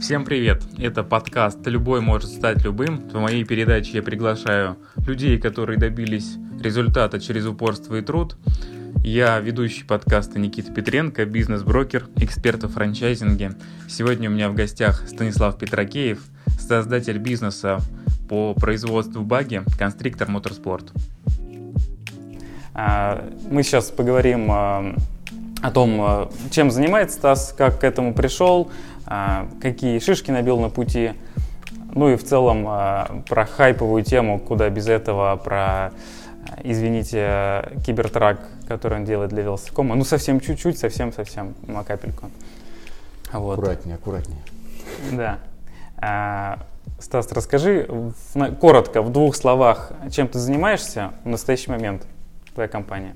Всем привет! Это подкаст «Любой может стать любым». В моей передаче я приглашаю людей, которые добились результата через упорство и труд. Я ведущий подкаста Никита Петренко, бизнес-брокер, эксперт в франчайзинге. Сегодня у меня в гостях Станислав Петракеев, создатель бизнеса по производству баги «Констриктор Моторспорт». А, мы сейчас поговорим а, о том, а, чем занимается Стас, как к этому пришел, какие шишки набил на пути, ну и в целом про хайповую тему, куда без этого, про, извините, кибертрак, который он делает для велосипедкома. Ну совсем чуть-чуть, совсем-совсем на капельку. Вот. Аккуратнее, аккуратнее. Да. Стас, расскажи коротко, в двух словах, чем ты занимаешься в настоящий момент, твоя компания?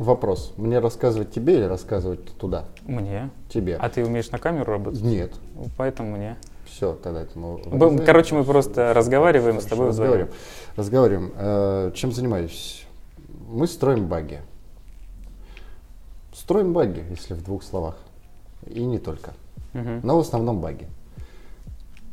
Вопрос. Мне рассказывать тебе или рассказывать туда? Мне. Тебе. А ты умеешь на камеру работать? Нет. Поэтому мне. Все, тогда это мы... Короче, мы просто разговариваем Хорошо, с тобой разговариваем. Разговариваем. Э, чем занимаюсь? Мы строим баги. Строим баги, если в двух словах. И не только. Угу. Но в основном баги.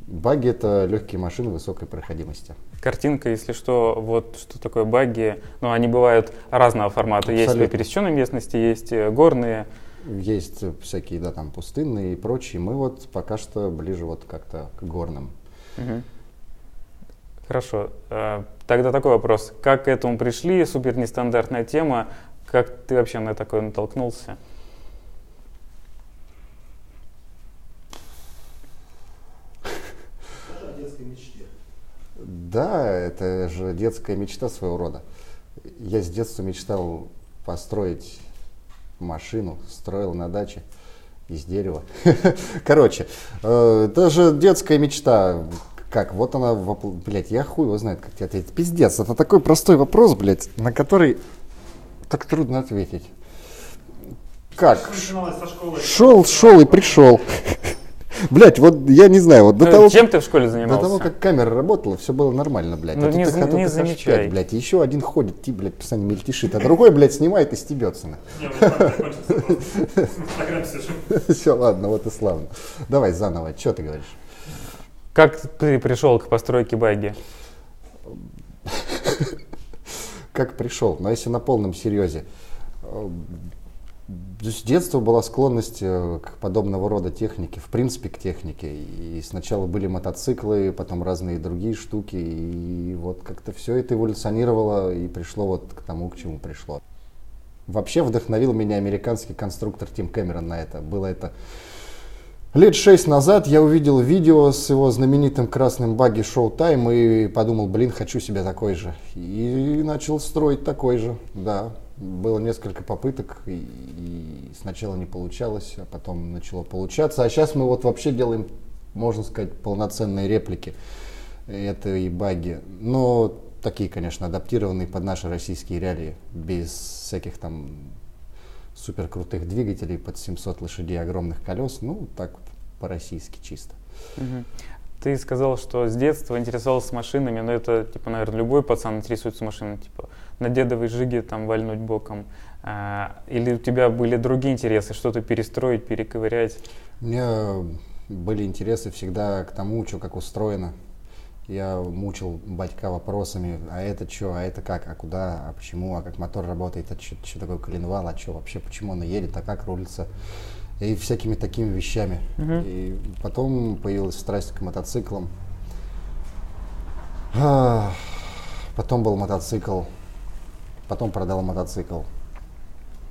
Баги это легкие машины высокой проходимости. Картинка, если что, вот что такое баги, ну они бывают разного формата. Абсолютно. Есть по пересеченной местности, есть э, горные. Есть всякие, да, там пустынные и прочие. Мы вот пока что ближе вот как-то к горным. Угу. Хорошо. Э, тогда такой вопрос. Как к этому пришли? Супер нестандартная тема. Как ты вообще на такое натолкнулся? Да, это же детская мечта своего рода. Я с детства мечтал построить машину, строил на даче из дерева. Короче, э, это же детская мечта. Как? Вот она, блядь, я хуй его знает, как тебе ответить. Пиздец, это такой простой вопрос, блядь, на который так трудно ответить. Как? Шел, шел и пришел. Блять, вот я не знаю, вот до ну, того... Чем ты в школе занимался? До того, как камера работала, все было нормально, блядь. Ну, а не, ты, не, не замечай. 5, блядь, еще один ходит, ти, блядь, постоянно мельтешит, а другой, блядь, снимает и стебется. Все, ладно, вот и славно. Давай заново, что ты говоришь? Как ты пришел к постройке баги? Как пришел? Но если на полном серьезе с детства была склонность э, к подобного рода технике, в принципе, к технике. И сначала были мотоциклы, потом разные другие штуки. И вот как-то все это эволюционировало и пришло вот к тому, к чему пришло. Вообще вдохновил меня американский конструктор Тим Кэмерон на это. Было это лет шесть назад. Я увидел видео с его знаменитым красным баги Showtime и подумал, блин, хочу себе такой же. И начал строить такой же, да было несколько попыток, и, и сначала не получалось, а потом начало получаться. А сейчас мы вот вообще делаем, можно сказать, полноценные реплики этой баги. Но такие, конечно, адаптированные под наши российские реалии, без всяких там супер крутых двигателей под 700 лошадей огромных колес. Ну, так по-российски чисто. Угу. Ты сказал, что с детства интересовался машинами, но это, типа, наверное, любой пацан интересуется машинами, типа, на дедовой жиге там вальнуть боком? А, или у тебя были другие интересы, что-то перестроить, перековырять? У меня были интересы всегда к тому, что как устроено. Я мучил батька вопросами, а это что, а это как, а куда, а почему, а как мотор работает, а что, такое коленвал, а что вообще, почему он едет, а как рулится. И всякими такими вещами. Uh-huh. И потом появилась страсть к мотоциклам. Потом был мотоцикл потом продал мотоцикл.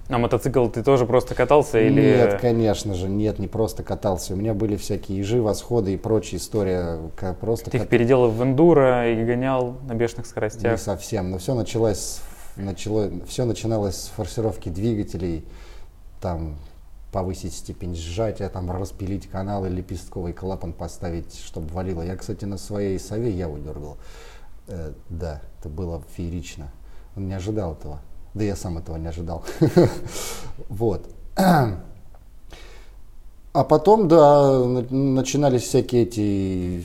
А мотоцикл ты тоже просто катался или? Нет, конечно же, нет, не просто катался. У меня были всякие ежи, восходы и прочая история. Просто ты кат... их переделал в эндуро и гонял на бешеных скоростях? Не совсем, но все началось, начало, все начиналось с форсировки двигателей, там повысить степень сжатия, там распилить канал или лепестковый клапан поставить, чтобы валило. Я, кстати, на своей сове я выдергал. Э, да, это было феерично. Он не ожидал этого. Да я сам этого не ожидал. Вот. А потом, да, начинались всякие эти...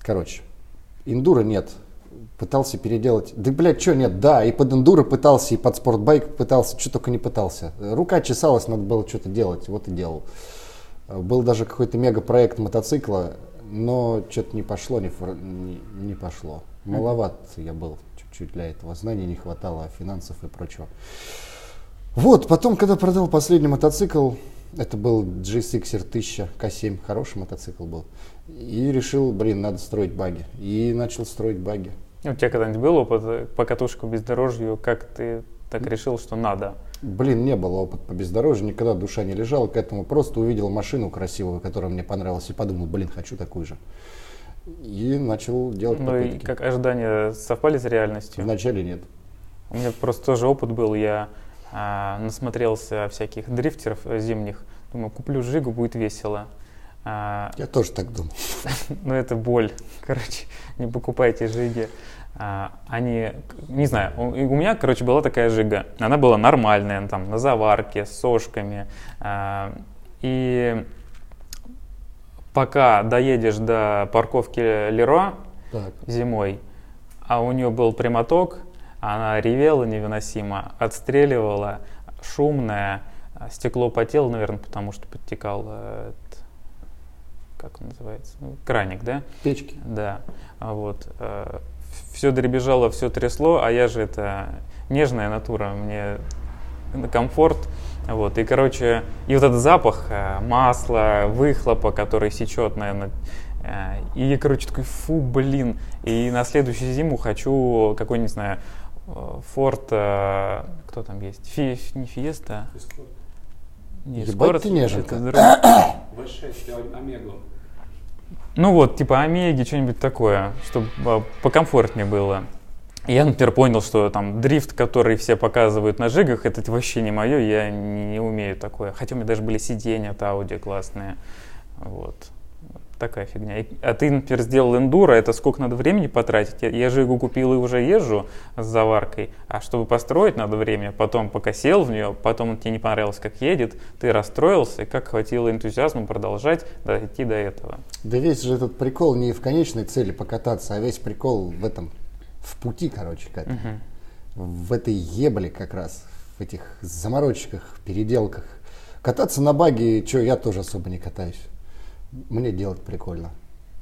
Короче, индура нет. Пытался переделать. Да, блядь, что нет? Да, и под эндуро пытался, и под спортбайк пытался, что только не пытался. Рука чесалась, надо было что-то делать, вот и делал. Был даже какой-то мегапроект мотоцикла, но что-то не пошло, не, фор- не, не пошло. Маловат я был чуть-чуть для этого. Знаний не хватало, финансов и прочего. Вот, потом, когда продал последний мотоцикл, это был G-Sixer 1000 K7, хороший мотоцикл был. И решил, блин, надо строить баги. И начал строить баги. У тебя когда-нибудь был опыт э, по катушку бездорожью, как ты так решил, что надо? Блин, не было опыта по бездорожью, никогда душа не лежала к этому. Просто увидел машину красивую, которая мне понравилась, и подумал, блин, хочу такую же. И начал делать Ну и попытки. как ожидания совпали с реальностью? Вначале нет. У меня просто тоже опыт был, я а, насмотрелся всяких дрифтеров э, зимних, думаю, куплю Жигу, будет весело. А, Я тоже так думал. ну это боль, короче, не покупайте Жиги. А, они, не знаю, у, меня, короче, была такая Жига, она была нормальная, там, на заварке, с сошками. А, и пока доедешь до парковки Леруа, Так. зимой, а у нее был прямоток, она ревела невыносимо, отстреливала, шумная, стекло потело, наверное, потому что подтекал, э, как он называется, ну, краник, да? Печки. Да, а вот. Все дребезжало, все трясло, а я же это нежная натура, мне комфорт. Вот, и, короче, и вот этот запах э, масла, выхлопа, который сечет, наверное, э, и я, короче, такой, фу, блин, и на следующую зиму хочу какой, не знаю, Форд, кто там есть, Фи, не Фиеста, не, Ебать Скорот, ты неженка. это другой. V6 Омегу. Ну вот, типа Омеги, что-нибудь такое, чтобы а, покомфортнее было. Я, например, понял, что там дрифт, который все показывают на жигах, это вообще не мое, я не, не умею такое. Хотя у меня даже были сиденья от Audi классные. Вот. Такая фигня. И- А ты, например, сделал эндуро, это сколько надо времени потратить? Я, я жигу купил и уже езжу с заваркой, а чтобы построить надо время. Потом пока сел в нее, потом тебе не понравилось, как едет, ты расстроился, и как хватило энтузиазма продолжать дойти до этого. Да весь же этот прикол не в конечной цели покататься, а весь прикол в этом, в пути, короче, к этому. В этой ебле как раз, в этих заморочках, переделках. Кататься на баге, что, я тоже особо не катаюсь. Мне делать прикольно.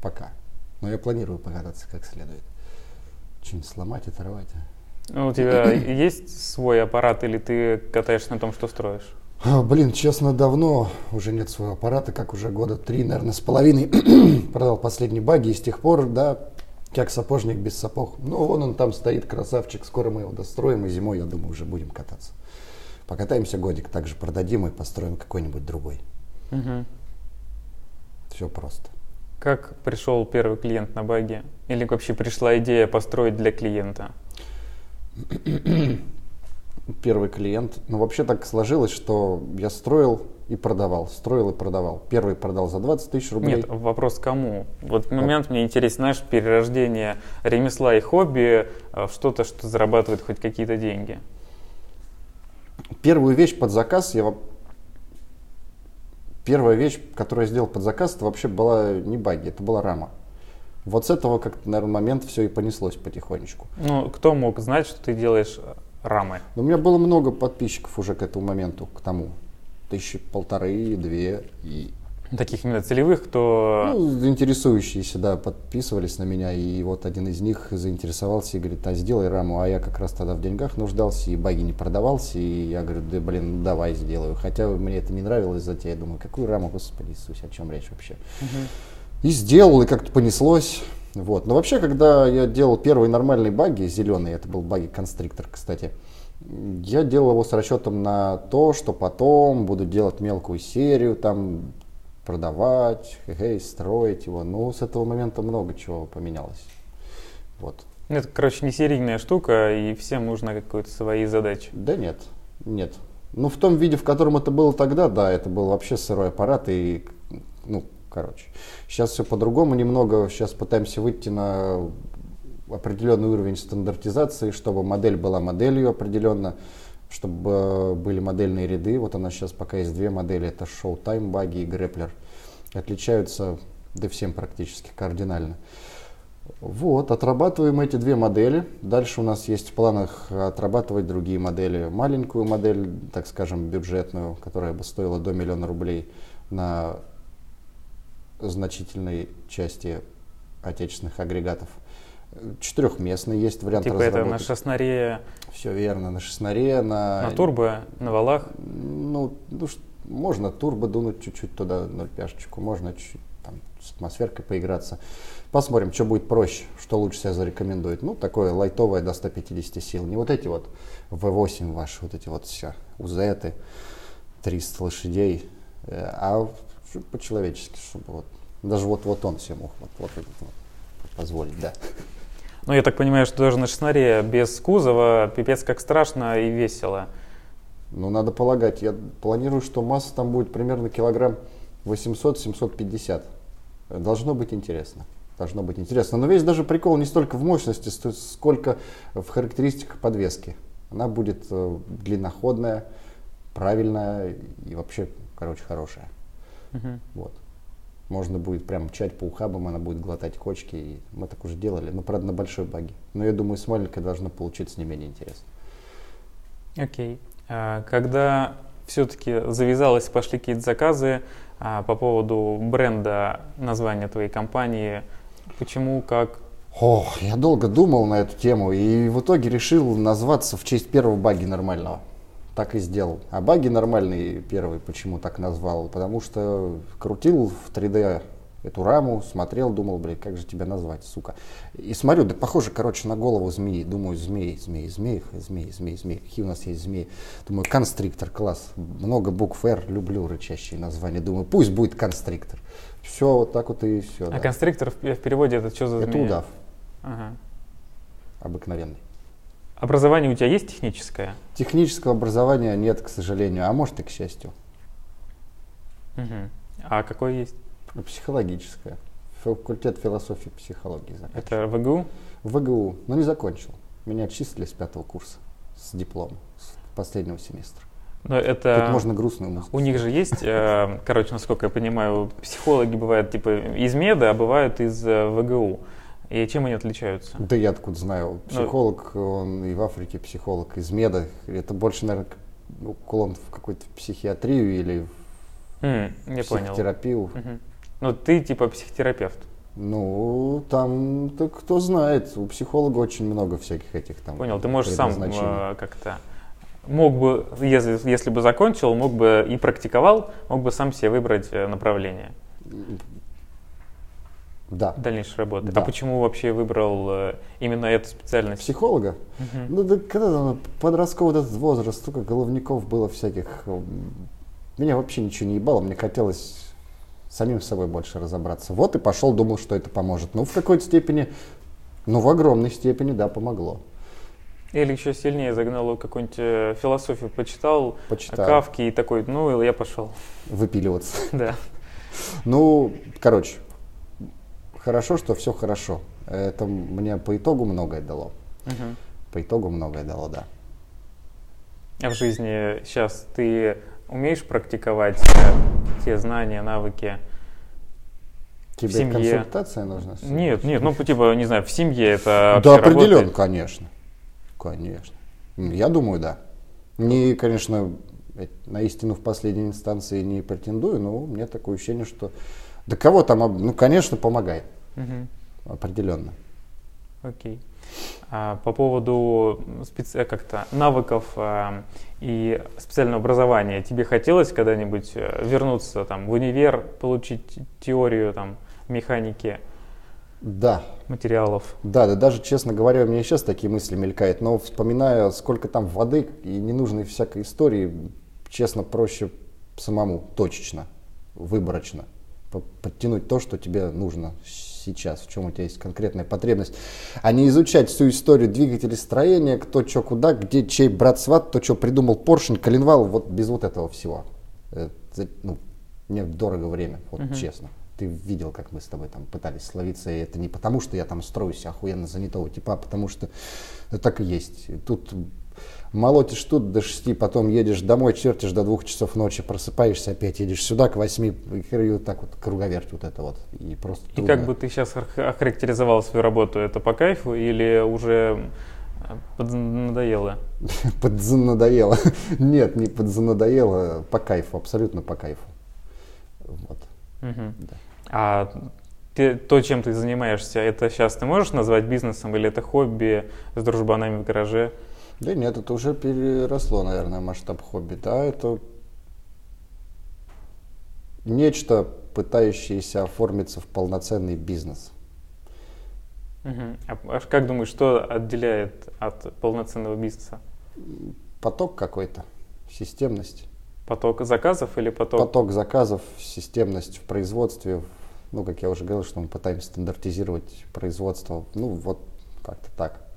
Пока. Но я планирую покататься как следует. Что-нибудь сломать, оторвать. Ну, у тебя есть свой аппарат или ты катаешься на том, что строишь? А, блин, честно, давно уже нет своего аппарата, как уже года три, наверное, с половиной продал последний баги, и с тех пор, да, как сапожник без сапог. Ну, вон он там стоит, красавчик, скоро мы его достроим, и зимой, я думаю, уже будем кататься. Покатаемся годик, также продадим и построим какой-нибудь другой. Мгм. Все просто. Как пришел первый клиент на баге? Или вообще пришла идея построить для клиента? Первый клиент. Ну, вообще так сложилось, что я строил и продавал, строил и продавал. Первый продал за 20 тысяч рублей. Нет, вопрос кому? Вот момент мне интересен, знаешь, перерождение ремесла и хобби э, в что-то, что зарабатывает хоть какие-то деньги. Первую вещь под заказ я... Первая вещь, которую я сделал под заказ, это вообще была не баги, это была рама. Вот с этого как-то, наверное, момент все и понеслось потихонечку. Ну, кто мог знать, что ты делаешь э, рамы? Но у меня было много подписчиков уже к этому моменту, к тому. Тысячи полторы, две. И, Таких именно целевых, кто... ну, заинтересующиеся, да, подписывались на меня. И вот один из них заинтересовался и говорит, а сделай раму. А я как раз тогда в деньгах нуждался, и баги не продавался. И я говорю, да блин, давай сделаю. Хотя мне это не нравилось затея. Я думаю, какую раму, господи Иисусе, о чем речь вообще? И сделал, и как-то понеслось. Вот. Но вообще, когда я делал первые нормальные баги, зеленые, это был баги констриктор, кстати, я делал его с расчетом на то, что потом буду делать мелкую серию, там продавать, хе-хей, строить его. Ну, с этого момента много чего поменялось. Вот. Это, короче, не серийная штука, и всем нужно какие-то свои задачи. Да нет, нет. Ну, в том виде, в котором это было тогда, да, это был вообще сырой аппарат, и, ну, короче. Сейчас все по-другому немного, сейчас пытаемся выйти на определенный уровень стандартизации, чтобы модель была моделью определенно, чтобы э, были модельные ряды. Вот она сейчас пока есть две модели, это Showtime баги и Grappler. Отличаются, да всем практически кардинально. Вот, отрабатываем эти две модели. Дальше у нас есть в планах отрабатывать другие модели. Маленькую модель, так скажем, бюджетную, которая бы стоила до миллиона рублей на значительной части отечественных агрегатов. Четырехместный есть вариант Типа это на разработки. шестнаре, Все верно, на шестнаре, на... на турбо, на валах. Ну, ну, можно турбо дунуть чуть-чуть туда, 0,5, можно чуть-чуть там с атмосферкой поиграться. Посмотрим, что будет проще, что лучше себя зарекомендует. Ну, такое лайтовое до 150 сил. Не вот эти вот V8 ваши, вот эти вот все, УЗЭты, 300 лошадей, э, а по-человечески, чтобы вот, даже вот, вот он себе мог вот, вот вот позволить, да. Ну, я так понимаю, что даже на шестнаре без кузова пипец как страшно и весело. Ну, надо полагать, я планирую, что масса там будет примерно килограмм 800-750. Должно быть интересно. Должно быть интересно. Но весь даже прикол не столько в мощности, сколько в характеристиках подвески. Она будет э, длинноходная, правильная и вообще, короче, хорошая. Мгм. Вот. Можно будет прям мчать по ухабам, она будет глотать кочки. И мы так уже делали, но, правда, на большой баге. Но я думаю, с маленькой должно получиться не менее интересно. Окей. А, Когда все-таки завязалось, пошли какие-то заказы а, по поводу бренда, названия твоей компании, почему, как? Ох, я долго думал на эту тему и в итоге решил назваться в честь первого баги нормального. Так и сделал. А баги нормальный первый почему так назвал? Потому что крутил в 3D эту раму, смотрел, думал, блин, как же тебя назвать, сука. И смотрю, да похоже, короче, на голову змеи. Думаю, змеи, змеи, змеи, змеи, змеи, змеи. Какие у нас есть змеи? Думаю, констриктор, класс. Много букв R, люблю рычащие названия. Думаю, пусть будет констриктор. Все, вот так вот и все. А констриктор в, в переводе это что за Это змея? удав Ага. обыкновенный. Образование у тебя есть техническое? Технического образования нет, к сожалению, а может и к счастью. Мгм. А какое есть? Психологическое. Факультет философии и психологии закончил. Это ВГУ? ВГУ, но не закончил. Меня отчислили с пятого курса, с дипломом, с последнего семестра. Но это... Тут можно грустную музыку. У них же есть, э, короче, насколько я понимаю, психологи бывают типа из меда, а бывают из э, ВГУ. И чем они отличаются? Да я откуда знаю. Психолог, он и в Африке психолог из меда. Это больше, наверное, уклон в какую-то психиатрию или в М, я понял. психотерапию. Мгм. Ну, ты типа психотерапевт. Ну, там, так кто знает, у психолога очень много всяких этих там Понял, ты можешь сам э, как-то... Мог бы, если, если бы закончил, мог бы и практиковал, мог бы сам себе выбрать э, направление Да. дальнейшей работы. Да. А почему вообще выбрал э, именно эту специальность? Психолога? Мгм. Ну, да когда там подростковый вот этот возраст, столько головников было всяких. м, Меня вообще ничего не ебало, мне хотелось самим собой больше разобраться. Вот и пошел, думал, что это поможет. Ну, в какой-то степени, ну, в огромной степени, да, помогло. Или еще сильнее загнал какую-нибудь э, философию, почитал, Почитал. Кавки и такой, ну, я пошел. Выпиливаться. Да. Ну, короче, хорошо, что все хорошо. Это мне по итогу многое дало. Мгм. По итогу многое дало, да. А в жизни сейчас ты умеешь практиковать те знания, навыки? Тебе семье. консультация нужна? Нет, нет, ну типа, не знаю, в семье это Да, определенно, работает? конечно. Конечно. Я думаю, да. Не, конечно, э, на истину в последней инстанции не претендую, но у меня такое ощущение, что да кого там, ну, конечно, помогает. Мгм. Определенно. Окей. А по поводу специ- э, как-то навыков а, и специального образования, тебе хотелось когда-нибудь э, вернуться там в универ, получить теорию там механики Да, материалов? да, да, даже, честно говоря, у меня сейчас такие мысли мелькают, но вспоминая, сколько там воды и ненужной всякой истории, честно, проще самому, точечно, выборочно, подтянуть то, что тебе нужно сейчас, в чем у тебя есть конкретная потребность, а не изучать всю историю двигателей строения, кто что куда, где чей брат сват, кто что придумал поршень, коленвал, вот без вот этого всего. Это, ну, мне дорого время, вот честно. Ты видел, как мы с тобой там пытались словиться, и это не потому, что я там строюсь охуенно занятого типа, а потому что так и есть. Тут молотишь тут до шести, потом едешь домой, чертишь до двух часов ночи, просыпаешься, опять едешь сюда к восьми, и вот так вот круговерть вот это вот. И просто И трудно. как бы ты сейчас охарактеризовал свою работу? Это по кайфу или уже э, поднадоело? Подзанадоело. Нет, не подзанадоело, по кайфу, абсолютно по кайфу. Вот. Да. А ты, то, чем ты занимаешься, это сейчас ты можешь назвать бизнесом или это хобби с дружбанами в гараже? Да нет, это уже переросло, наверное, масштаб хобби. Да, это нечто, пытающееся оформиться в полноценный бизнес. Угу. А как думаешь, что отделяет от полноценного бизнеса? Поток какой-то, системность. Поток заказов или поток? Поток заказов, системность в производстве. Ну, как я уже говорил, что мы пытаемся стандартизировать производство. Ну, вот как-то так.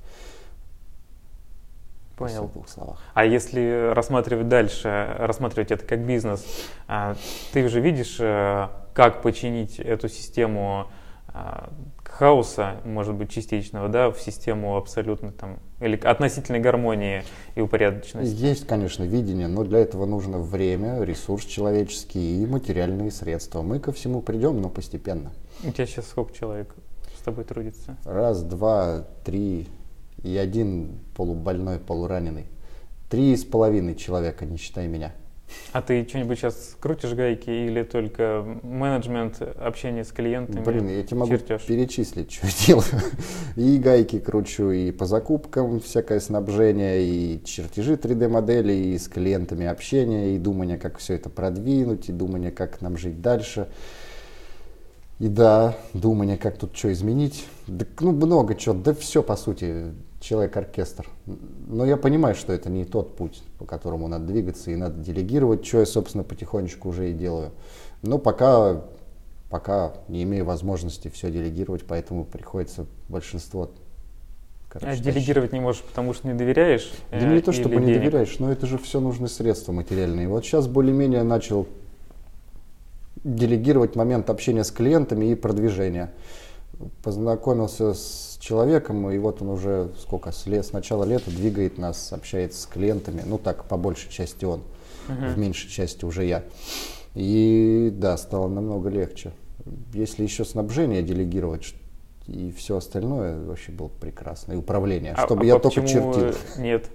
Понял. В двух словах. А если рассматривать дальше, рассматривать это как бизнес, а, ты уже видишь, э, как починить эту систему а, хаоса, может быть, частичного, да, в систему абсолютно там, или относительной гармонии и упорядоченности? Есть, конечно, видение, но для этого нужно время, ресурс человеческий и материальные средства. Мы ко всему придем, но постепенно. У тебя сейчас сколько человек с тобой трудится? Раз, два, три и один полубольной, полураненый. Три с половиной человека, не считая меня. А ты что-нибудь сейчас крутишь гайки или только менеджмент, общение с клиентами? Блин, я тебе могу чертеж? перечислить, что я делаю. И гайки кручу, и по закупкам всякое снабжение, и чертежи 3D-модели, и с клиентами общение, и думание, как все это продвинуть, и думание, как нам жить дальше. И да, думание, как тут что изменить. Да, ну, много чего. Да все, по сути, человек-оркестр. Но я понимаю, что это не тот путь, по которому надо двигаться, и надо делегировать, что я, собственно, потихонечку уже и делаю. Но пока, пока не имею возможности все делегировать, поэтому приходится большинство Короче, а делегировать не можешь, потому что не доверяешь? Да не то, чтобы не денег? доверяешь, но это же все нужны средства материальные. Вот сейчас более-менее начал делегировать момент общения с клиентами и продвижения. Познакомился с человеком, и вот он уже сколько, с, лет, с начала лета двигает нас, общается с клиентами, ну так, по большей части он, uh-huh. в меньшей части уже я. И да, стало намного легче. Если еще снабжение делегировать и все остальное, вообще было прекрасно. И управление, а, чтобы а я только чертил. Нет.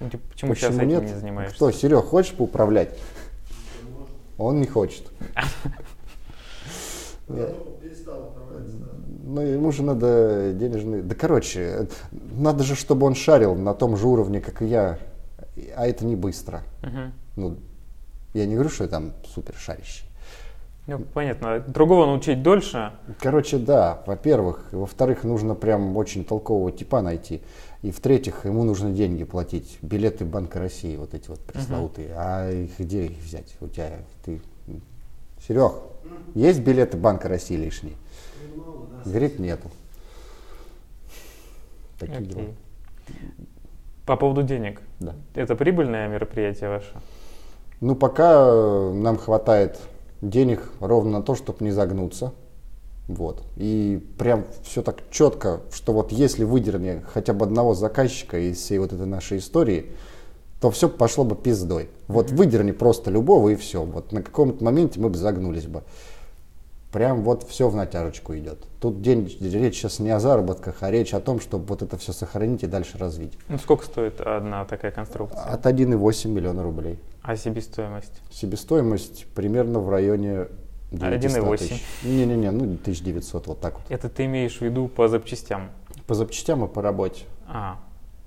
Ну, типа, почему, почему сейчас этим нет? не занимаешься? Кто, Серег, хочешь поуправлять? Он не хочет. Ну, ему же надо денежные... Да, короче, надо же, чтобы он шарил на том же уровне, как и я. А это не быстро. Угу. Ну, я не говорю, что я там супер шарящий. Ну, понятно. Другого научить дольше? Короче, да. Во-первых. Во-вторых, нужно прям очень толкового типа найти. И в-третьих, ему нужно деньги платить. Билеты Банка России, вот эти вот пресловутые. Uh-huh. А их где их взять? У тебя, ты... Серег, есть билеты Банка России лишние? Говорит, нету. Такие дела. По поводу денег. Да. Это прибыльное мероприятие ваше? Ну, пока нам хватает денег ровно на то, чтобы не загнуться. Вот. И прям все так четко, что вот если выдерни хотя бы одного заказчика из всей вот этой нашей истории, то все пошло бы пиздой. Вот выдерни просто любого и все. Вот на каком-то моменте мы бы загнулись бы. Прям вот все в натяжечку идет. Тут день, речь сейчас не о заработках, а речь о том, чтобы вот это все сохранить и дальше развить. Ну сколько стоит одна такая конструкция? От 1,8 миллиона рублей. А себестоимость? Себестоимость примерно в районе 1,8. Не-не-не, ну 1900, вот так вот. Это ты имеешь в виду по запчастям? По запчастям и по работе. А.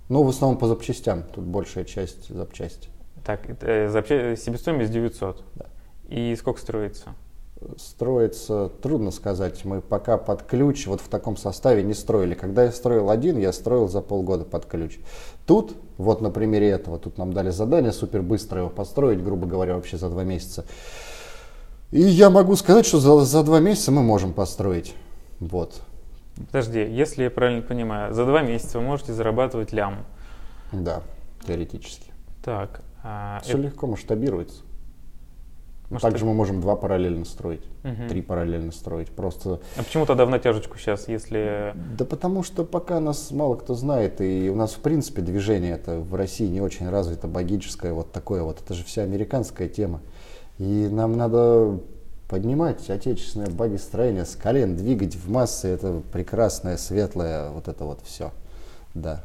Ну, в основном по запчастям, тут большая часть запчасти. Так, э, запча... себестоимость 900. Да. И сколько строится? Строится, трудно сказать. Мы пока под ключ вот в таком составе не строили. Когда я строил один, я строил за полгода под ключ. Тут, вот на примере этого, тут нам дали задание супер быстро его построить, грубо говоря, вообще за два месяца. И я могу сказать, что за, за два месяца мы можем построить. Вот. Подожди, если я правильно понимаю, за два месяца вы можете зарабатывать лям. Да, теоретически. Так. А Все это... легко масштабируется. Может, Также мы можем два параллельно строить, угу. три параллельно строить. Просто. А почему тогда в натяжечку сейчас, если? Да потому что пока нас мало кто знает, и у нас в принципе движение это в России не очень развито, богическое, вот такое вот. Это же вся американская тема. И нам надо поднимать отечественное багистроение с колен, двигать в массы это прекрасное, светлое, вот это вот все. Да.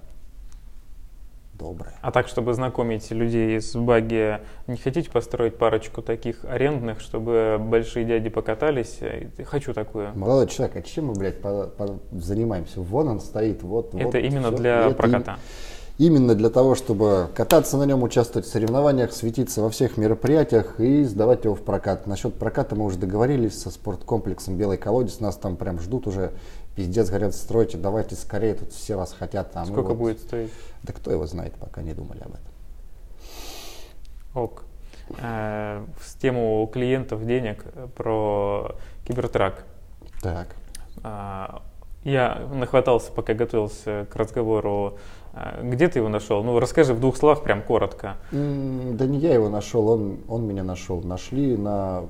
доброе. А так, чтобы знакомить людей с баги, не хотите построить парочку таких арендных, чтобы большие дяди покатались? Хочу такую. Молодой человек, а чем мы, блядь, по, по, занимаемся? Вон он стоит, вот, Это вот. именно всё. для это проката. им- именно для того, чтобы кататься на нем, участвовать в соревнованиях, светиться во всех мероприятиях и сдавать его в прокат. Насчет проката мы уже договорились со спорткомплексом «Белый колодец». Нас там прям ждут уже. Пиздец, говорят, стройте, давайте скорее, тут все вас хотят. А Сколько вот- будет стоить? Да кто его знает, пока не думали об этом. Ок. Э, В тему клиентов денег э, про кибертрак. Так. А, Я нахватался, пока готовился к разговору. А, Где ты его нашел? Ну, расскажи в двух словах, прям коротко. Да не я его нашел, он, он меня нашел. Нашли на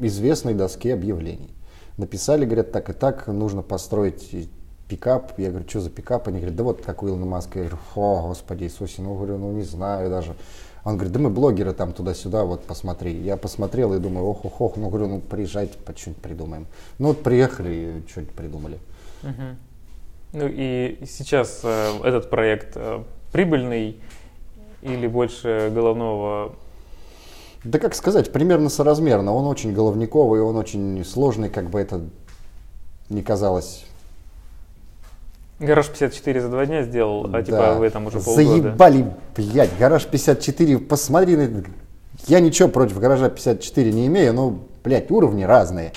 известной доске объявлений. Написали, говорят, так и так, нужно построить пикап. Я говорю, что за пикап? Они говорят, да вот как у Илона Маска. Я говорю, о, господи Иисусе, ну, говорю, ну не знаю даже. Он говорит, да мы блогеры там туда-сюда, вот посмотри. Я посмотрел и думаю, ох, ох, ох, ну говорю, ну приезжайте, что-нибудь придумаем. Ну вот приехали и что-нибудь придумали. Мгм. Ну и сейчас э, этот проект э, прибыльный или больше головного? Да как сказать, примерно соразмерно. Он очень головниковый, он очень сложный, как бы это не казалось. Гараж 54 за два дня сделал, а типа Да. в этом уже полгода. Заебали, блядь, гараж 54, посмотри, на я ничего против гаража 54 не имею, но, блядь, уровни разные.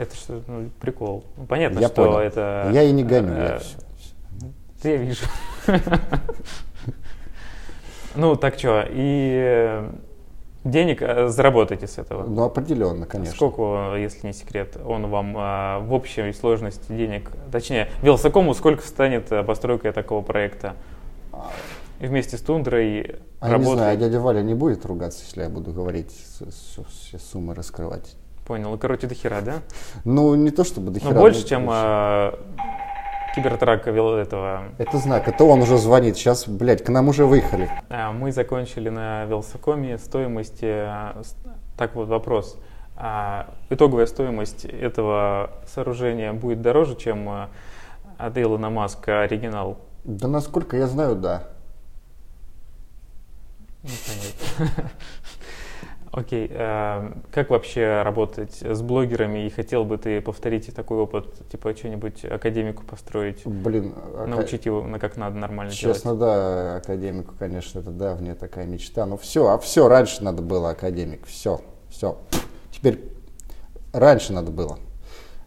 Это что, ну, прикол. Ну, понятно, я что понял. это... Я и не гоню. э, я. Да я вижу. Ну, так что, и э, денег э, заработаете с этого? Ну, определенно, конечно. Сколько, если не секрет, он вам э, в общей сложности денег, точнее, Велсакому сколько станет э, постройка такого проекта? И вместе с Тундрой А я не знаю, а работает. дядя Валя не будет ругаться, если я буду говорить, с- все суммы раскрывать. Понял, ну, короче, до хера, да? Ну, не то чтобы до Ну, хера, больше, ну, чем э, кибертрак вел этого. Это знак, это он уже звонит. Сейчас, блядь, к нам уже выехали. А, Мы закончили на Велсакоме стоимости. а, с- Так вот вопрос. А итоговая стоимость этого сооружения будет дороже, чем а, от Илона Маска оригинал? Да насколько я знаю, да. Непонятно. Окей. а, Как вообще работать с блогерами? И хотел бы ты повторить такой опыт, типа что-нибудь академику построить, Блин, ака- научить его, на как надо нормально Честно, делать? да, академику, конечно, это давняя такая мечта. Ну все, а все, раньше надо было академик, все, все. Теперь раньше надо было.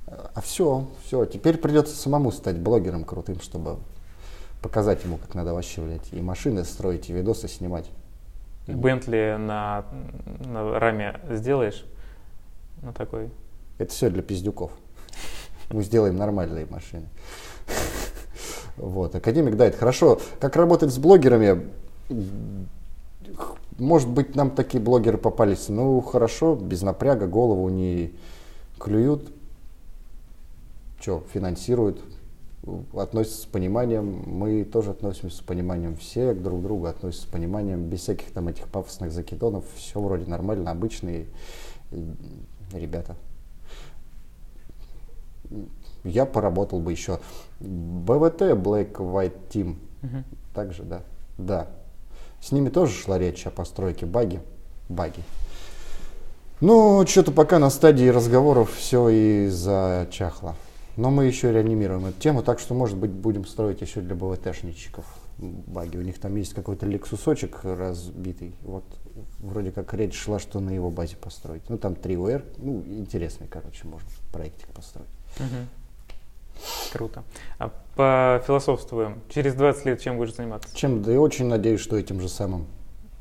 А все, все, теперь придется самому стать блогером крутым, чтобы показать ему, как надо вообще, блядь, и машины строить, и видосы снимать. Бентли на, на раме сделаешь? На такой? Это все для пиздюков. Мы сделаем нормальные машины. Вот, академик, да, это хорошо. Как работать с блогерами? Может быть, нам такие блогеры попались. Ну, хорошо, без напряга, голову не клюют. Что, финансируют, относятся с пониманием. Мы тоже относимся с пониманием. Все друг к другу относятся с пониманием. Без всяких там этих пафосных закидонов. Все вроде нормально, обычные ребята. Я поработал бы еще. БВТ, Black White Team. Мгм. Также, да. Да. С ними тоже шла речь о постройке баги. Баги. Ну, что-то пока на стадии разговоров все и зачахло. Но мы еще реанимируем эту тему, так что, может быть, будем строить еще для БВТшничков баги. У них там есть какой-то лексусочек разбитый. Вот вроде как речь шла, что на его базе построить. Ну, там 3 УР. Ну, интересный, короче, можно проектик построить. Мгм. Круто. А пофилософствуем. Через 20 лет чем будешь заниматься? Чем, да и очень надеюсь, что этим же самым.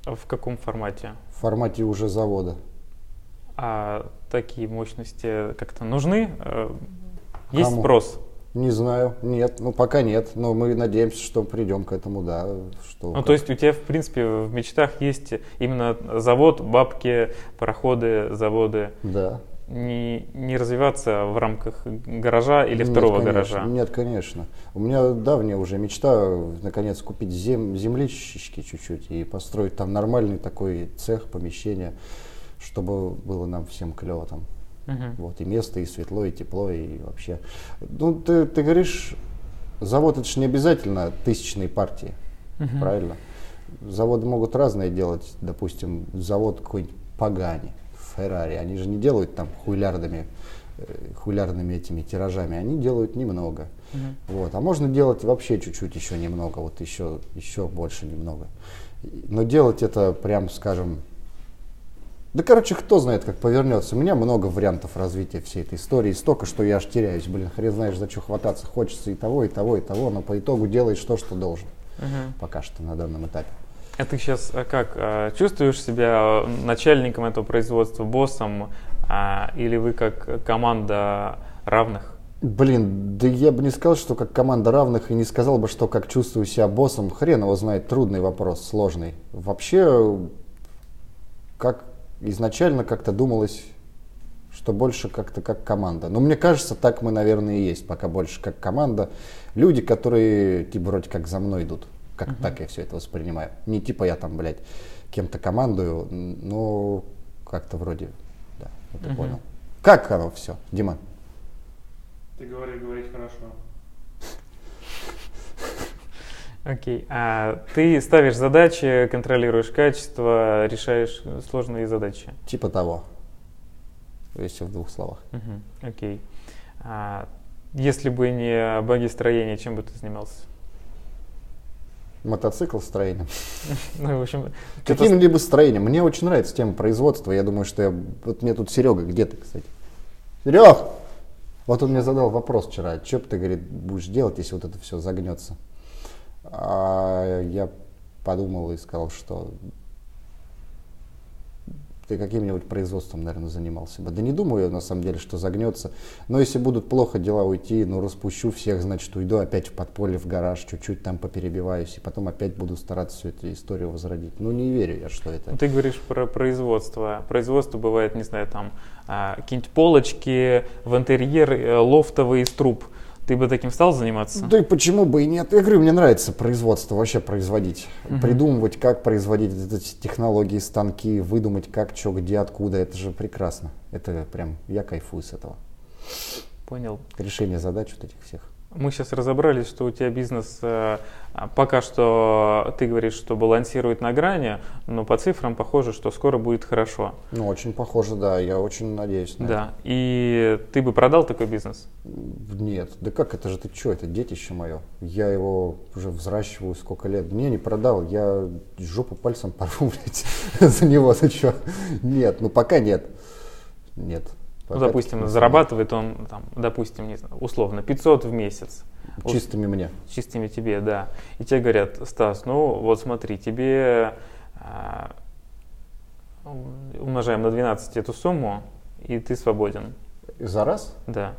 В каком формате? В формате уже завода. А такие мощности как-то нужны? Есть Кому? спрос? Не знаю, нет, ну пока нет, но мы надеемся, что придем к этому, да. Что Ну, то есть у тебя, в принципе, в мечтах есть именно завод, бабки, пароходы, заводы. Да. Не, не развиваться в рамках гаража или Нет, второго конечно, гаража. Нет, конечно. У меня давняя уже мечта, наконец, купить зем, землички чуть-чуть и построить там нормальный такой цех, помещение, чтобы было нам всем клево там. Мгм. Вот, и место, и светло, и тепло, и вообще. Ну, ты, ты говоришь, завод это же не обязательно тысячные партии. Угу. Правильно? Заводы могут разные делать. Допустим, завод какой-нибудь Пагани, Феррари. Они же не делают там хуйлярдами, э, хуйлярдными этими тиражами. Они делают немного. Угу. Вот. А можно делать вообще чуть-чуть еще немного, вот еще, еще больше немного. Но делать это прям, скажем, да, короче, кто знает, как повернется. У меня много вариантов развития всей этой истории. Столько, что я аж теряюсь. Блин, хрен знаешь, за что хвататься. Хочется и того, и того, и того, но по итогу делаешь то, что должен. Угу. Пока что на данном этапе. А ты сейчас а как а, чувствуешь себя начальником этого производства, боссом, а, или вы как команда равных? Блин, да я бы не сказал, что как команда равных, и не сказал бы, что как чувствую себя боссом. Хрен его знает, трудный вопрос, сложный. Вообще, как изначально как-то думалось, что больше как-то как команда. Но мне кажется, так мы, наверное, и есть, пока больше как команда. Люди, которые типа вроде как за мной идут. Как uh-huh. так я все это воспринимаю. Не типа я там, блядь, кем-то командую, но как-то вроде, да, это uh-huh. понял. Как оно все, Дима? Ты говори, говорить хорошо. Окей. А ты ставишь задачи, контролируешь качество, решаешь сложные задачи? Типа того. Если в двух словах. Окей. Uh-huh. Okay. А, если бы не баги чем бы ты занимался? Мотоцикл строением. Ну, в общем... Каким-либо строением. Мне очень нравится тема производства. Я думаю, что я... Вот мне тут Серега, где ты, кстати? Серег! Вот он мне задал вопрос вчера. Что ты, говорит, будешь делать, если вот это все загнется? А я подумал и сказал, что ты каким-нибудь производством, наверное, занимался бы. Да не думаю, на самом деле, что загнется. Но если будут плохо дела уйти, ну, распущу всех, значит, уйду опять в подполье, в гараж, чуть-чуть там поперебиваюсь, и потом опять буду стараться всю эту историю возродить. Ну, не верю я, что это. Ты говоришь про производство. Производство бывает, не знаю, там, а, какие-нибудь полочки в интерьер, э, лофтовые из труб. Ты бы таким стал заниматься? Да и почему бы и нет. Я говорю, мне нравится производство, вообще производить. Угу. Придумывать, как производить эти технологии, станки, выдумать, как, что, где, откуда. Это же прекрасно. Это прям, я кайфую с этого. Понял. Решение задач вот этих всех. Мы сейчас разобрались, что у тебя бизнес э, пока что, ты говоришь, что балансирует на грани, но по цифрам похоже, что скоро будет хорошо. Ну, очень похоже, да, я очень надеюсь на Да, это. и ты бы продал такой бизнес? Нет, да как, это же ты что, это детище мое. Я его уже взращиваю сколько лет. Не, не продал, я жопу пальцем порву, блядь, за него, ты что? Нет, ну пока нет. Нет. Ну, допустим, зарабатывает он, там, допустим, не знаю, условно, 500 в месяц. Чистыми мне. Чистыми тебе, да. И тебе говорят, Стас, ну вот смотри, тебе а, умножаем на 12 эту сумму, и ты свободен. За раз? Да.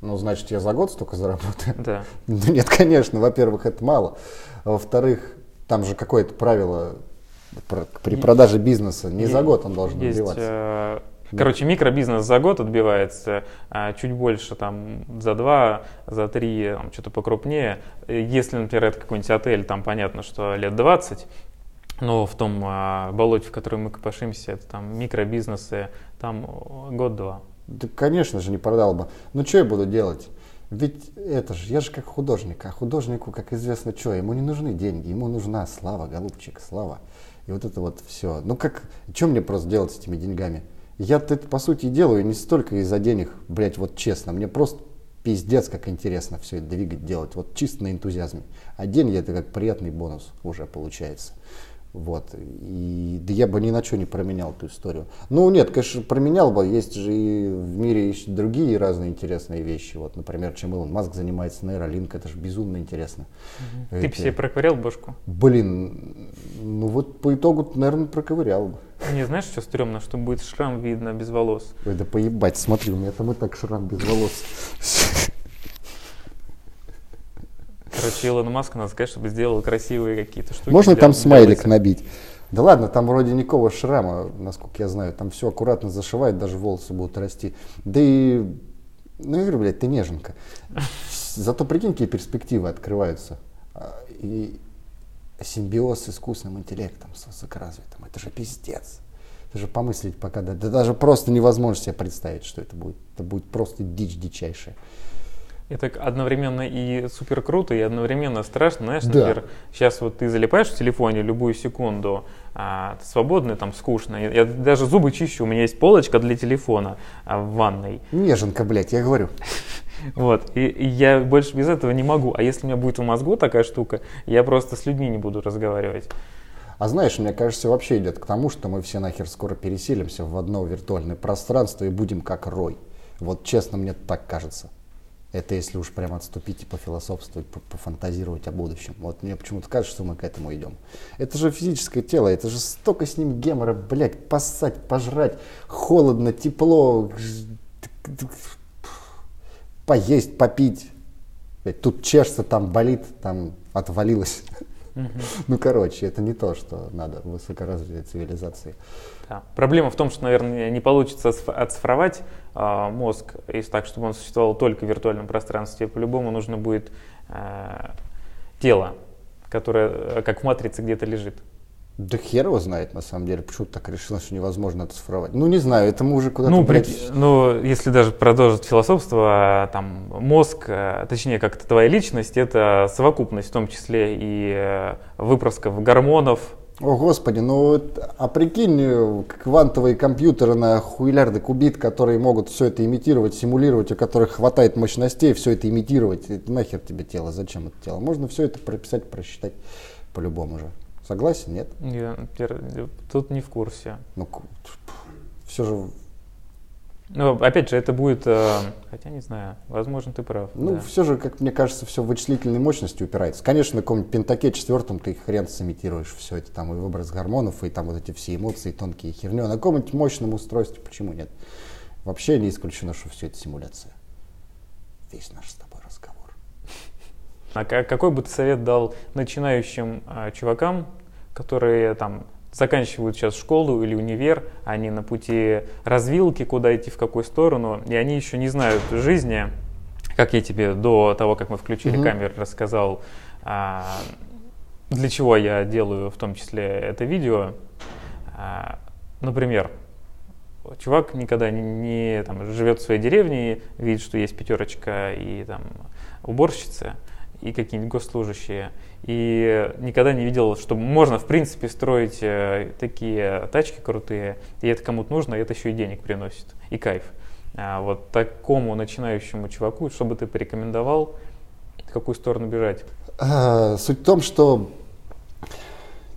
Ну, значит, я за год столько заработаю? Да. Ну, нет, конечно. Во-первых, это мало. Во-вторых, там же какое-то правило при продаже бизнеса. Не за год он должен есть, добиваться. Э, Короче, микробизнес за год отбивается, а чуть больше там за два, за три, там, что-то покрупнее. Если, например, это какой-нибудь отель, там понятно, что лет 20, но в том а, болоте, в котором мы копошимся, это там микробизнесы, там год-два. Да, конечно же, не продал бы. Ну, что я буду делать? Ведь это же, я же как художник, а художнику, как известно, что, ему не нужны деньги, ему нужна слава, голубчик, слава. И вот это вот все. Ну как, что мне просто делать с этими деньгами? Я это, по сути, делаю не столько из-за денег, блять, вот честно. Мне просто пиздец, как интересно все это двигать, делать. Вот чисто на энтузиазме. А деньги это как приятный бонус уже получается. Вот. И да я бы ни на что не променял эту историю. Ну нет, конечно, променял бы. Есть же и в мире есть другие разные интересные вещи. Вот, например, чем Илон Маск занимается нейролинк, это же безумно интересно. Угу. Ты бы себе проковырял башку? Блин, ну вот по итогу, наверное, проковырял бы. Не знаешь, что стрёмно, что будет шрам видно без волос? Ой, да поебать, смотри, у меня там и так шрам без волос. Короче, Илон Маск надо сказать, чтобы сделал красивые какие-то штуки. Можно для, там смайлик для набить? Да ладно, там вроде никакого шрама, насколько я знаю. Там все аккуратно зашивает, даже волосы будут расти. Да и, ну, я говорю, блядь, ты неженка. Зато прикинь, какие перспективы открываются. А, и симбиоз с искусственным интеллектом, с высокоразвитым. Это же пиздец. Это же помыслить пока, да, да даже просто невозможно себе представить, что это будет. Это будет просто дичь дичайшая. Это одновременно и супер круто, и одновременно страшно. Знаешь, Да. например, сейчас вот ты залипаешь в телефоне любую секунду, а, ты свободный, там скучно. Я, я даже зубы чищу, у меня есть полочка для телефона а, в ванной. Неженка, блядь, я говорю. Вот. И, и я больше без этого не могу. А если у меня будет в мозгу такая штука, я просто с людьми не буду разговаривать. А знаешь, мне кажется, вообще идет к тому, что мы все нахер скоро переселимся в одно виртуальное пространство и будем как рой. Вот честно, мне так кажется. Это если уж прям отступить и пофилософствовать, по- пофантазировать о будущем. Вот мне почему-то кажется, что мы к этому идем. Это же физическое тело, это же столько с ним гемора, блядь, поссать, пожрать, холодно, тепло, поесть, попить. Тут чешется, там болит, там отвалилось. Ну, короче, это не то, что надо в высокоразвитой цивилизации. Проблема в том, что, наверное, не получится оциф- оцифровать а, мозг, если так, чтобы он существовал только в виртуальном пространстве. По-любому нужно будет а, тело, которое, э, как в матрице, где-то лежит. Да хер его знает, на самом деле, почему так решила, что невозможно оцифровать. Ну, не знаю, это мы уже куда-то, Ну, при- ну, если даже продолжить философство, а, там мозг, а, точнее, как-то твоя личность, это совокупность, в том числе и э, выпрысков гормонов. О, господи, ну, это- а прикинь, э, квантовые компьютеры на хуилярды кубит, которые могут все это имитировать, симулировать, у которых хватает мощностей, все это имитировать. Это нахер тебе тело, зачем это тело? Можно все это прописать, просчитать по-любому же. Согласен, нет? Я, тут не в курсе. Ну, все же, Ну, опять же, это будет, э, хотя не знаю, возможно, ты прав. ну, да. все же, как мне кажется, все в вычислительной мощности упирается. Конечно, на каком-нибудь пентаке четвертом ты хрен сымитируешь все это, там и выброс гормонов, и там вот эти все эмоции, тонкие херню. А на каком-нибудь мощном устройстве почему нет? Вообще не исключено, что все это симуляция. Весь наш с тобой разговор. А ка- какой бы ты совет дал начинающим а, чувакам, которые там заканчивают сейчас школу или универ, они на пути развилки, куда идти, в какую сторону, и они еще не знают жизни, как я тебе до того, как мы включили Мгм. камеру, рассказал, а, для чего я делаю в том числе это видео. А, Например, чувак никогда не, не, там, живет в своей деревне, видит, что есть пятерочка и там уборщицы и какие-нибудь госслужащие, и никогда не видел, что можно в принципе строить э, такие тачки крутые, и это кому-то нужно, и это еще и денег приносит, и кайф. А вот такому начинающему чуваку, что бы ты порекомендовал, в какую сторону бежать? А, Суть в том, что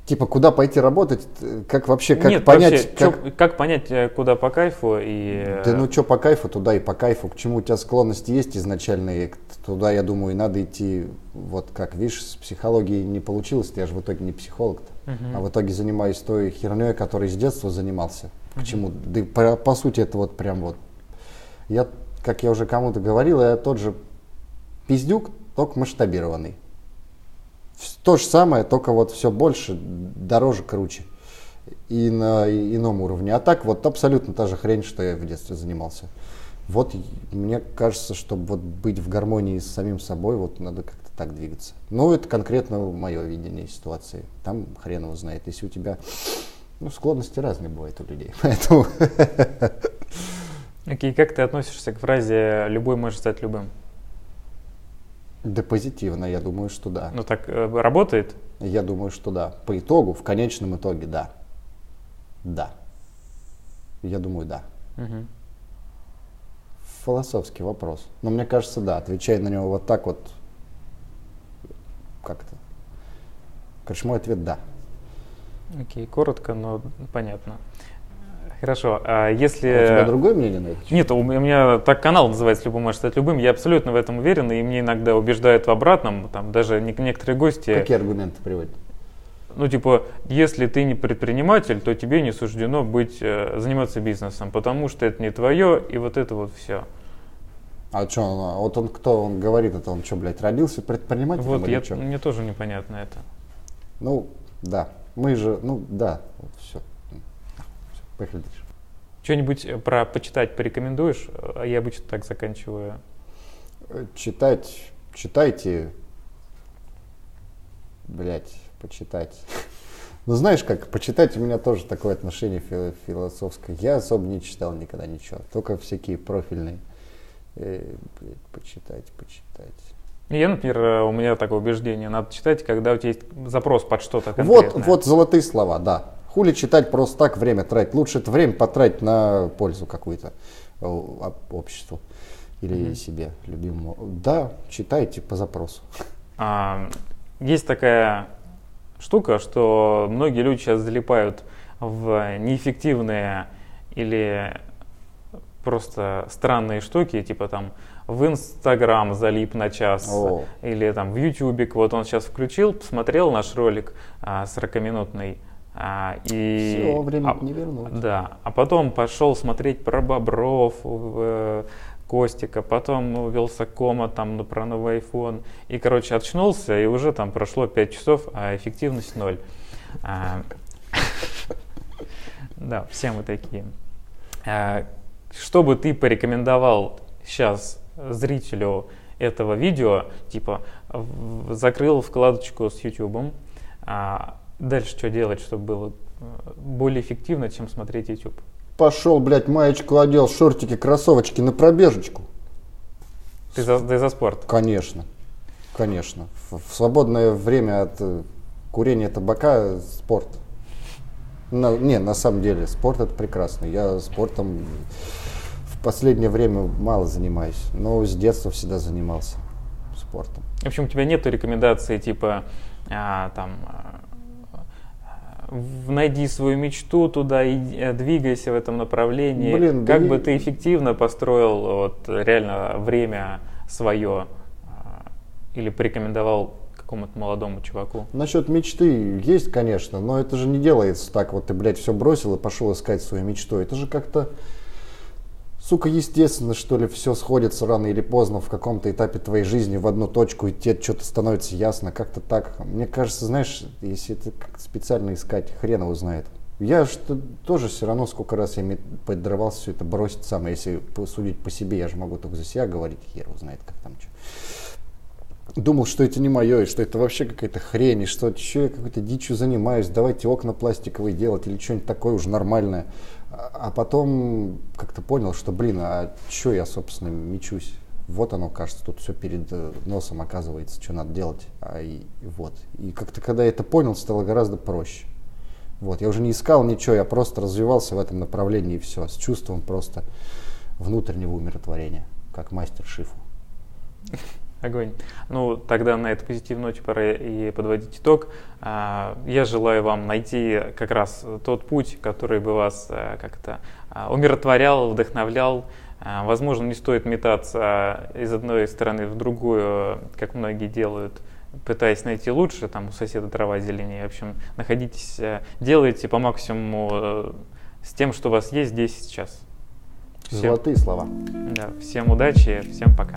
типа куда пойти работать, э, как вообще, как Нет, понять, вообще, как, чё- как понять, э, куда по кайфу и... э, Да ну что по кайфу, туда и по кайфу. К чему у тебя склонности есть изначальные, к- туда, я думаю, и надо идти. Вот как, видишь, с психологией не получилось, я же в итоге не психолог Мгм. а в итоге занимаюсь той херней, которой с детства занимался. К чему? Да и по, по сути это вот прям вот. Я, как я уже кому-то говорил, я тот же пиздюк, только масштабированный. То же самое, только вот все больше, дороже, круче. И на ином уровне. А так вот абсолютно та же хрень, что я в детстве занимался. Вот мне кажется, чтобы вот быть в гармонии с самим собой, вот надо как-то так двигаться. Ну, это конкретно мое видение ситуации. Там хрен его знает. Если у тебя, ну, склонности разные бывают у людей. Поэтому Окей, как ты относишься к фразе «любой может стать любым»? Да позитивно, я думаю, что да. Ну так э, работает? Я думаю, что да. По итогу, в конечном итоге, да. Да. Я думаю, да. Мгм. Философский вопрос. Но мне кажется, да, отвечая на него вот так вот, как-то. Короче, мой ответ да. Окей, коротко, но понятно. Хорошо, а А если... у тебя другое мнение на это? Нет, у меня, так канал называется «Любой может стать любым», я абсолютно в этом уверен, и мне иногда убеждают в обратном, там даже не- некоторые гости, Какие аргументы приводят? ну типа, если ты не предприниматель, то тебе не суждено быть, э, заниматься бизнесом, потому что это не твое, и вот это вот все. А что, он, а вот он кто, он говорит это, он что, блядь, родился предпринимателем Вот или я, чё? мне тоже непонятно это. Ну, да, мы же, ну, да, вот все. Поехали дальше. Что-нибудь э, про почитать порекомендуешь? А Я обычно так заканчиваю. Э, Читать, читайте, блять, почитать. Ну, знаешь как, почитать у меня тоже такое отношение фи- философское. Я особо не читал никогда ничего, только всякие профильные Э, блядь, почитать, почитать. Я, например, э, у меня такое убеждение, надо читать, когда у тебя есть запрос под что-то Вот, конкретное. вот золотые слова, да. Хули читать просто так время тратить. Лучше это время потратить на пользу какую-то э, об- обществу или себе любимому. Да, читайте по запросу. А, есть такая штука, что многие люди сейчас залипают в неэффективные или просто странные штуки, типа там в Инстаграм залип на час, О. или там в Ютубик, вот он сейчас включил, посмотрел наш ролик а, 40-минутный, а, и... Все, время а- не вернуть. да, а потом пошел смотреть про Бобров, э, Костика, потом у Вилсакома там ну, про новый iPhone. И, короче, очнулся, и уже там прошло 5 часов, а эффективность ноль. А, Да, все мы такие. А, Что бы ты порекомендовал сейчас зрителю этого видео, типа в- закрыл вкладочку с YouTube, а дальше что делать, чтобы было э, более эффективно, чем смотреть YouTube? Пошел, блядь, маечку одел, шортики, кроссовочки на пробежечку. Ты за, ты за спорт. Конечно, конечно. В, в свободное время от э, курения табака спорт. На- не, на самом деле, спорт это прекрасно. Я спортом в последнее время мало занимаюсь, но с детства всегда занимался спортом. В общем, у тебя нет рекомендации типа а, там а, найди свою мечту туда и э, двигайся в этом направлении. Блин, да как и- бы ты эффективно построил вот реально время свое а, или порекомендовал какому-то молодому чуваку? Насчет мечты есть, конечно, но это же не делается так, вот ты, блядь, все бросил и пошел искать свою мечту. Это же как-то, сука, естественно, что ли, все сходится рано или поздно в каком-то этапе твоей жизни в одну точку, и тебе что-то становится ясно, как-то так. Мне кажется, знаешь, если это как-то специально искать, хрен его знает. Я что тоже все равно сколько раз я подрывался все это бросить сам. Если посудить по себе, я же могу только за себя говорить, хер его знает, как там что думал, что это не мое, и что это вообще какая-то хрень, и что еще я какой-то дичью занимаюсь, давайте окна пластиковые делать или что-нибудь такое уже нормальное. А а потом как-то понял, что, блин, а что я, собственно, мечусь? Вот оно, кажется, тут все перед э, носом оказывается, что надо делать. А и, и вот. И как-то, когда я это понял, стало гораздо проще. Вот, я уже не искал ничего, я просто развивался в этом направлении и все, с чувством просто внутреннего умиротворения, как мастер шифу. Огонь. Ну, тогда на этой позитивной ноте пора и подводить итог. А, Я желаю вам найти как раз тот путь, который бы вас э, как-то а, умиротворял, вдохновлял. А, Возможно, не стоит метаться из одной стороны в другую, как многие делают, пытаясь найти лучше, там у соседа трава зеленее. В общем, находитесь, э, делайте по максимуму э, с тем, что у вас есть здесь и сейчас. Всем, Золотые слова. да, всем удачи, всем пока.